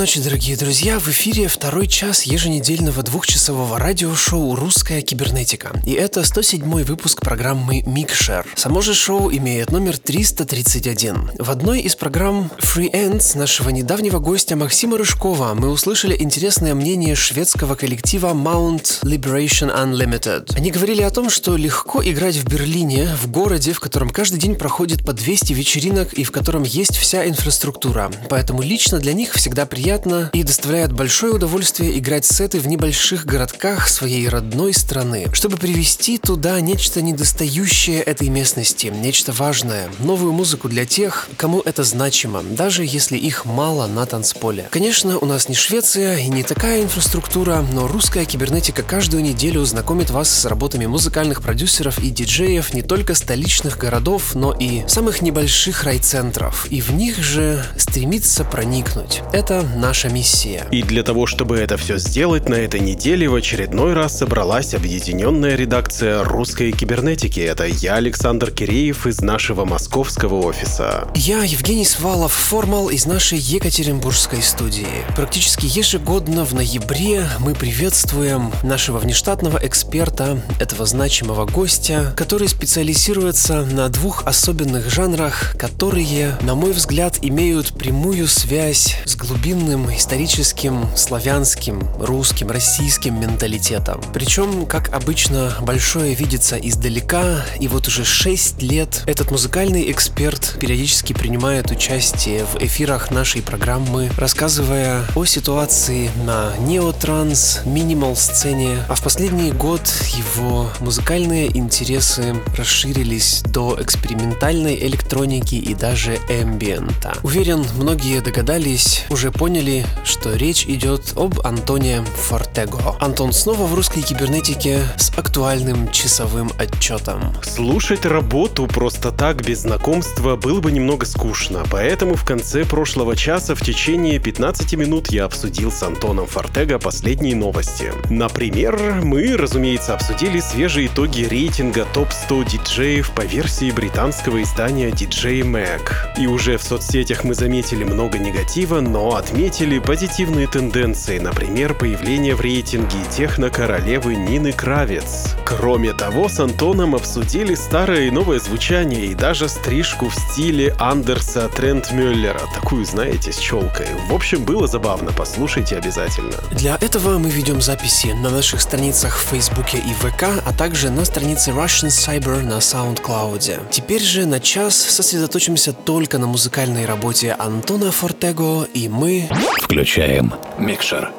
Ночи, дорогие друзья! В эфире второй час еженедельного двухчасового радиошоу «Русская кибернетика». И это 107 выпуск программы «Микшер». Само же шоу имеет номер 331. В одной из программ Free Ends нашего недавнего гостя Максима Рыжкова мы услышали интересное мнение шведского коллектива Mount Liberation Unlimited. Они говорили о том, что легко играть в Берлине, в городе, в котором каждый день проходит по 200 вечеринок и в котором есть вся инфраструктура. Поэтому лично для них всегда приятно и доставляет большое удовольствие играть сеты в небольших городках своей родной страны, чтобы привести туда нечто недостающее этой местности, нечто важное, новую музыку для тех, кому это значимо, даже если их мало на танцполе. Конечно, у нас не Швеция и не такая инфраструктура, но русская кибернетика каждую неделю знакомит вас с работами музыкальных продюсеров и диджеев не только столичных городов, но и самых небольших райцентров, и в них же стремится проникнуть. Это наша миссия. И для того, чтобы это все сделать, на этой неделе в очередной раз собралась объединенная редакция русской кибернетики. Это я, Александр Киреев из нашего московского офиса. Я, Евгений Свалов, формал из нашей Екатеринбургской студии. Практически ежегодно в ноябре мы приветствуем нашего внештатного эксперта, этого значимого гостя, который специализируется на двух особенных жанрах, которые, на мой взгляд, имеют прямую связь с глубиной глубинным историческим славянским, русским, российским менталитетом. Причем, как обычно, большое видится издалека, и вот уже 6 лет этот музыкальный эксперт периодически принимает участие в эфирах нашей программы, рассказывая о ситуации на неотранс, минимал сцене, а в последний год его музыкальные интересы расширились до экспериментальной электроники и даже эмбиента. Уверен, многие догадались уже поняли, что речь идет об Антоне Фортего. Антон снова в русской кибернетике с актуальным часовым отчетом. Слушать работу просто так, без знакомства, было бы немного скучно, поэтому в конце прошлого часа в течение 15 минут я обсудил с Антоном Фортега последние новости. Например, мы, разумеется, обсудили свежие итоги рейтинга топ-100 диджеев по версии британского издания DJ Mag. И уже в соцсетях мы заметили много негатива, но отметили позитивные тенденции, например, появление в рейтинге техно-королевы Нины Кравец. Кроме того, с Антоном обсудили старое и новое звучание и даже стрижку в стиле Андерса Трентмюллера, такую, знаете, с челкой. В общем, было забавно, послушайте обязательно. Для этого мы ведем записи на наших страницах в Фейсбуке и ВК, а также на странице Russian Cyber на SoundCloud. Теперь же на час сосредоточимся только на музыкальной работе Антона Фортего, и мы Включаем микшер.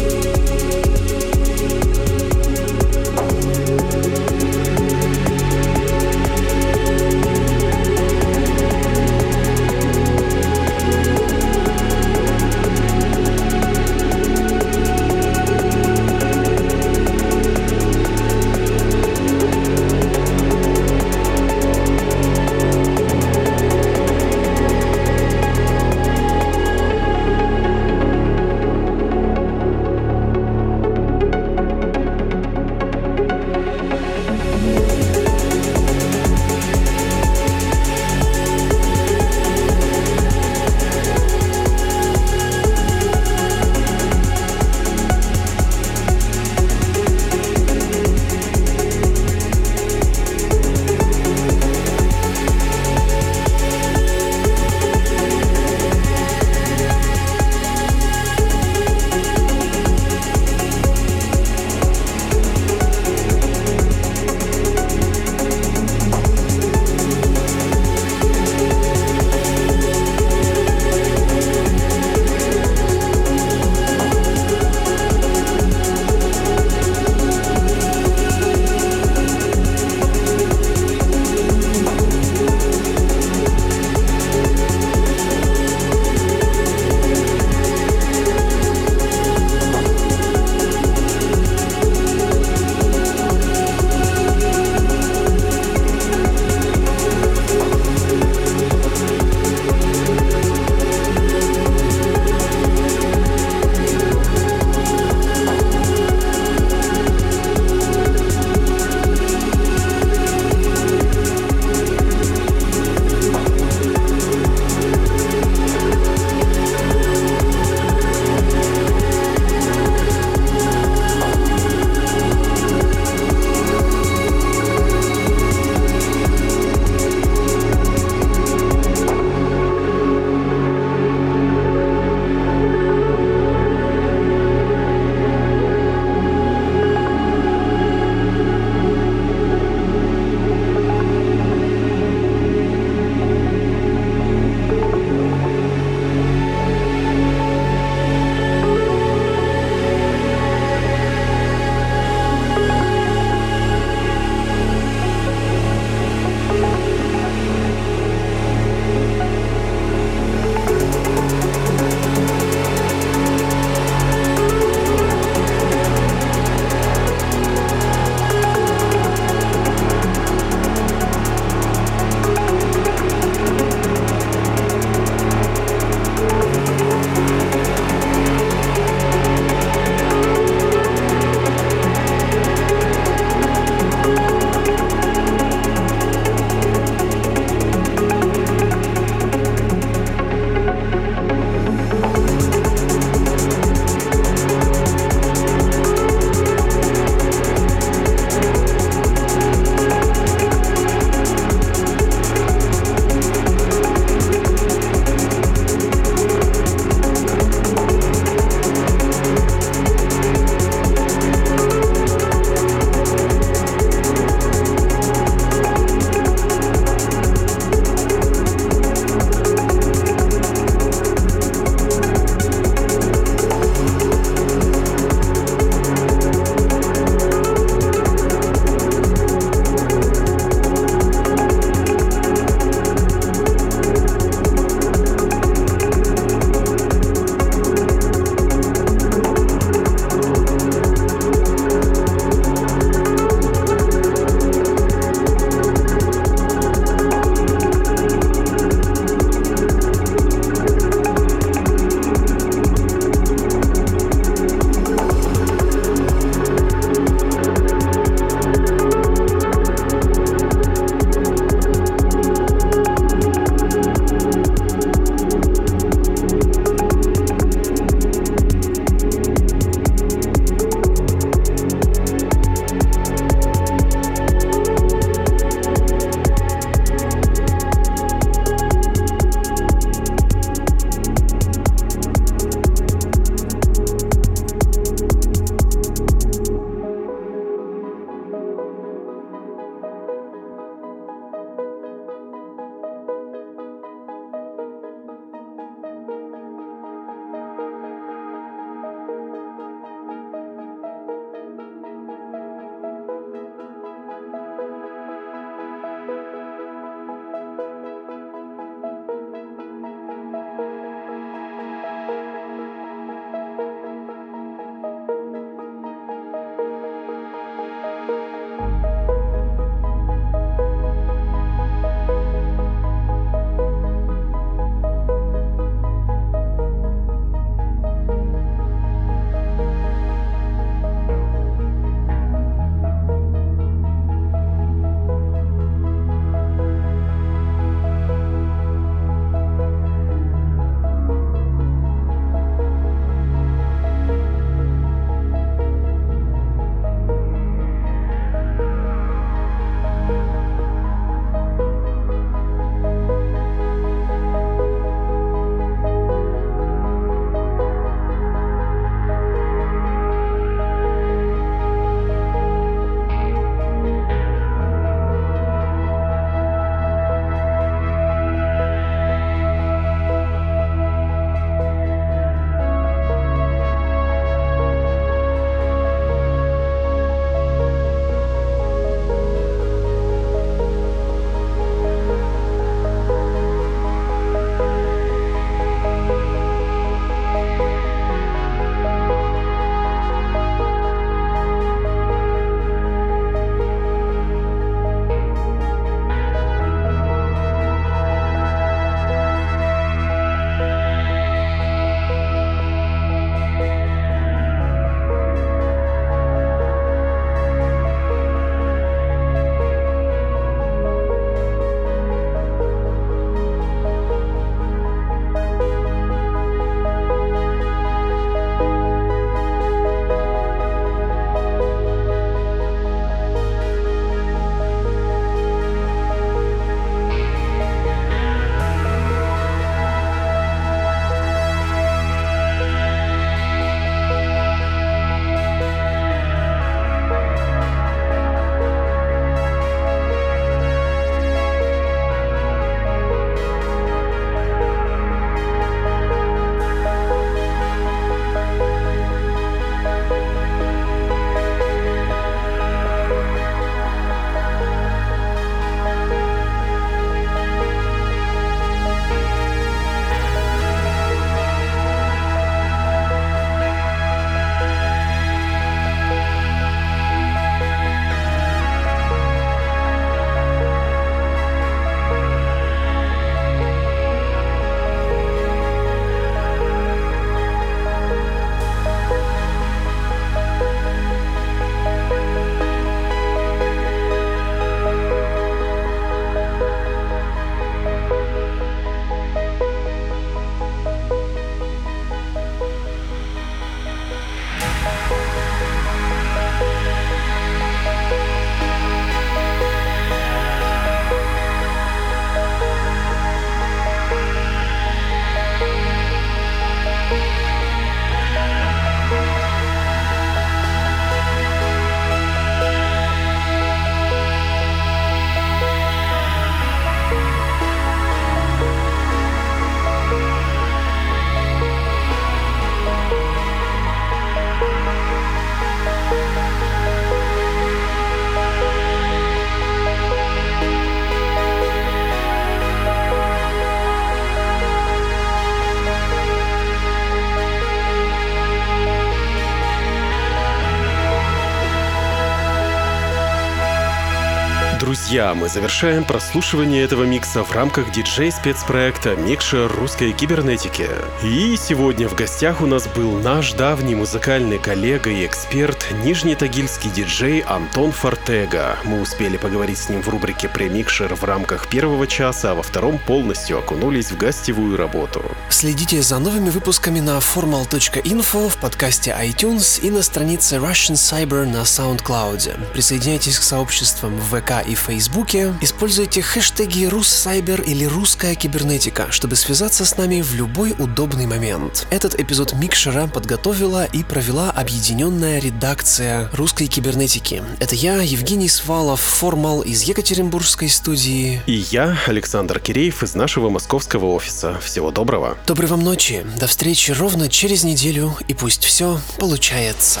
Друзья, мы завершаем прослушивание этого микса в рамках диджей-спецпроекта «Микшер русской кибернетики». И сегодня в гостях у нас был наш давний музыкальный коллега и эксперт, нижнетагильский диджей Антон Фортега. Мы успели поговорить с ним в рубрике «Премикшер» в рамках первого часа, а во втором полностью окунулись в гостевую работу. Следите за новыми выпусками на formal.info в подкасте iTunes и на странице Russian Cyber на SoundCloud. Присоединяйтесь к сообществам в ВК и Фейсбуке. Используйте хэштеги «Руссайбер» или «Русская кибернетика», чтобы связаться с нами в любой удобный момент. Этот эпизод Микшера подготовила и провела объединенная редакция русской кибернетики. Это я, Евгений Свалов, формал из Екатеринбургской студии. И я, Александр Киреев из нашего московского офиса. Всего доброго. Доброй вам ночи. До встречи ровно через неделю, и пусть все получается.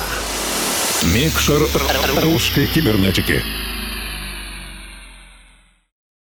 Микшер русской кибернетики.